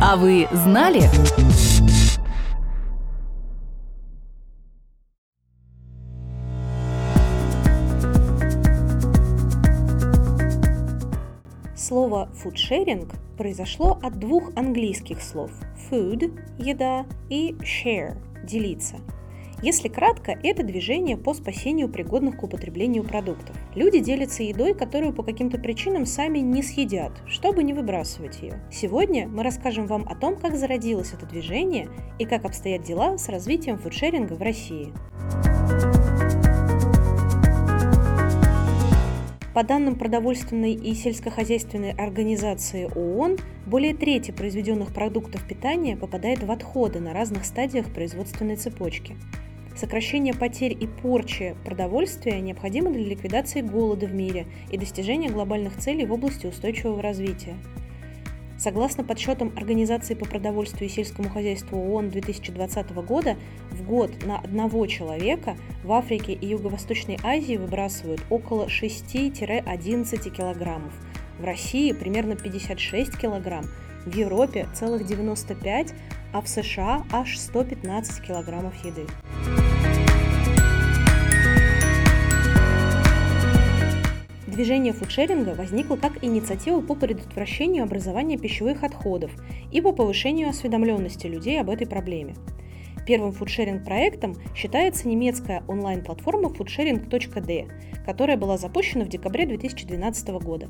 А вы знали? Слово фудшеринг произошло от двух английских слов food – еда и share – делиться – если кратко, это движение по спасению пригодных к употреблению продуктов. Люди делятся едой, которую по каким-то причинам сами не съедят, чтобы не выбрасывать ее. Сегодня мы расскажем вам о том, как зародилось это движение и как обстоят дела с развитием фудшеринга в России. По данным продовольственной и сельскохозяйственной организации ООН, более трети произведенных продуктов питания попадает в отходы на разных стадиях производственной цепочки. Сокращение потерь и порчи продовольствия необходимо для ликвидации голода в мире и достижения глобальных целей в области устойчивого развития. Согласно подсчетам Организации по продовольствию и сельскому хозяйству ООН 2020 года, в год на одного человека в Африке и Юго-Восточной Азии выбрасывают около 6-11 килограммов, в России примерно 56 килограмм, в Европе целых 95, а в США аж 115 килограммов еды. Движение фудшеринга возникло как инициатива по предотвращению образования пищевых отходов и по повышению осведомленности людей об этой проблеме. Первым фудшеринг-проектом считается немецкая онлайн-платформа foodsharing.d, которая была запущена в декабре 2012 года.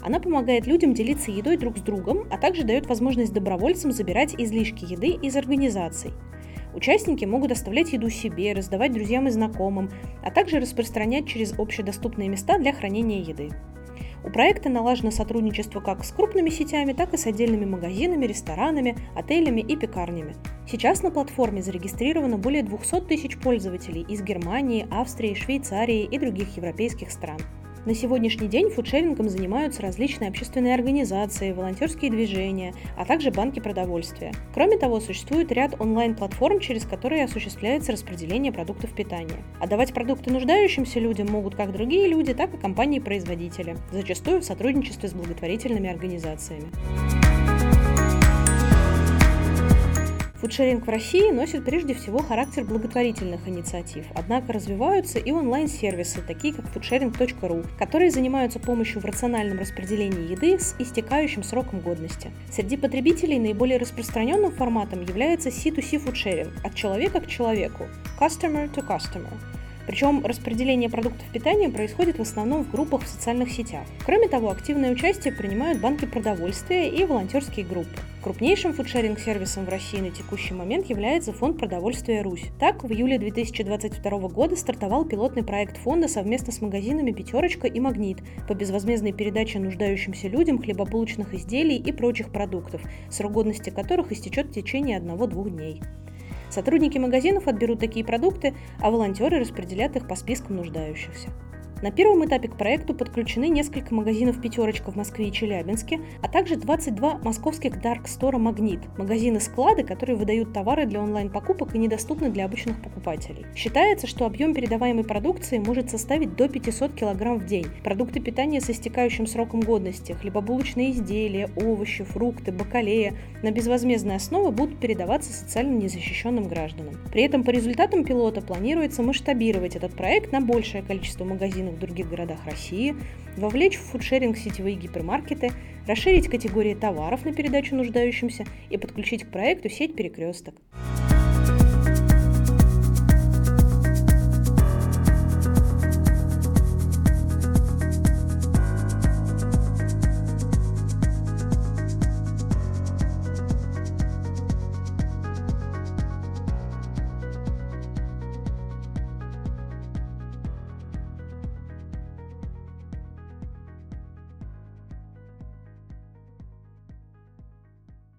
Она помогает людям делиться едой друг с другом, а также дает возможность добровольцам забирать излишки еды из организаций – Участники могут оставлять еду себе, раздавать друзьям и знакомым, а также распространять через общедоступные места для хранения еды. У проекта налажено сотрудничество как с крупными сетями, так и с отдельными магазинами, ресторанами, отелями и пекарнями. Сейчас на платформе зарегистрировано более 200 тысяч пользователей из Германии, Австрии, Швейцарии и других европейских стран. На сегодняшний день фудшерингом занимаются различные общественные организации, волонтерские движения, а также банки продовольствия. Кроме того, существует ряд онлайн-платформ, через которые осуществляется распределение продуктов питания. А давать продукты нуждающимся людям могут как другие люди, так и компании-производители, зачастую в сотрудничестве с благотворительными организациями. Фудшеринг в России носит прежде всего характер благотворительных инициатив, однако развиваются и онлайн-сервисы, такие как foodsharing.ru, которые занимаются помощью в рациональном распределении еды с истекающим сроком годности. Среди потребителей наиболее распространенным форматом является C2C фудшеринг от человека к человеку – customer to customer – причем распределение продуктов питания происходит в основном в группах в социальных сетях. Кроме того, активное участие принимают банки продовольствия и волонтерские группы. Крупнейшим фудшеринг-сервисом в России на текущий момент является Фонд продовольствия «Русь». Так, в июле 2022 года стартовал пилотный проект фонда совместно с магазинами «Пятерочка» и «Магнит» по безвозмездной передаче нуждающимся людям хлебобулочных изделий и прочих продуктов, срок годности которых истечет в течение одного-двух дней. Сотрудники магазинов отберут такие продукты, а волонтеры распределят их по спискам нуждающихся. На первом этапе к проекту подключены несколько магазинов «Пятерочка» в Москве и Челябинске, а также 22 московских Store «Магнит» – магазины-склады, которые выдают товары для онлайн-покупок и недоступны для обычных покупателей. Считается, что объем передаваемой продукции может составить до 500 кг в день. Продукты питания с истекающим сроком годности, хлебобулочные изделия, овощи, фрукты, бакалея на безвозмездной основе будут передаваться социально незащищенным гражданам. При этом по результатам пилота планируется масштабировать этот проект на большее количество магазинов в других городах России, вовлечь в фудшеринг сетевые гипермаркеты, расширить категории товаров на передачу нуждающимся и подключить к проекту сеть «Перекресток».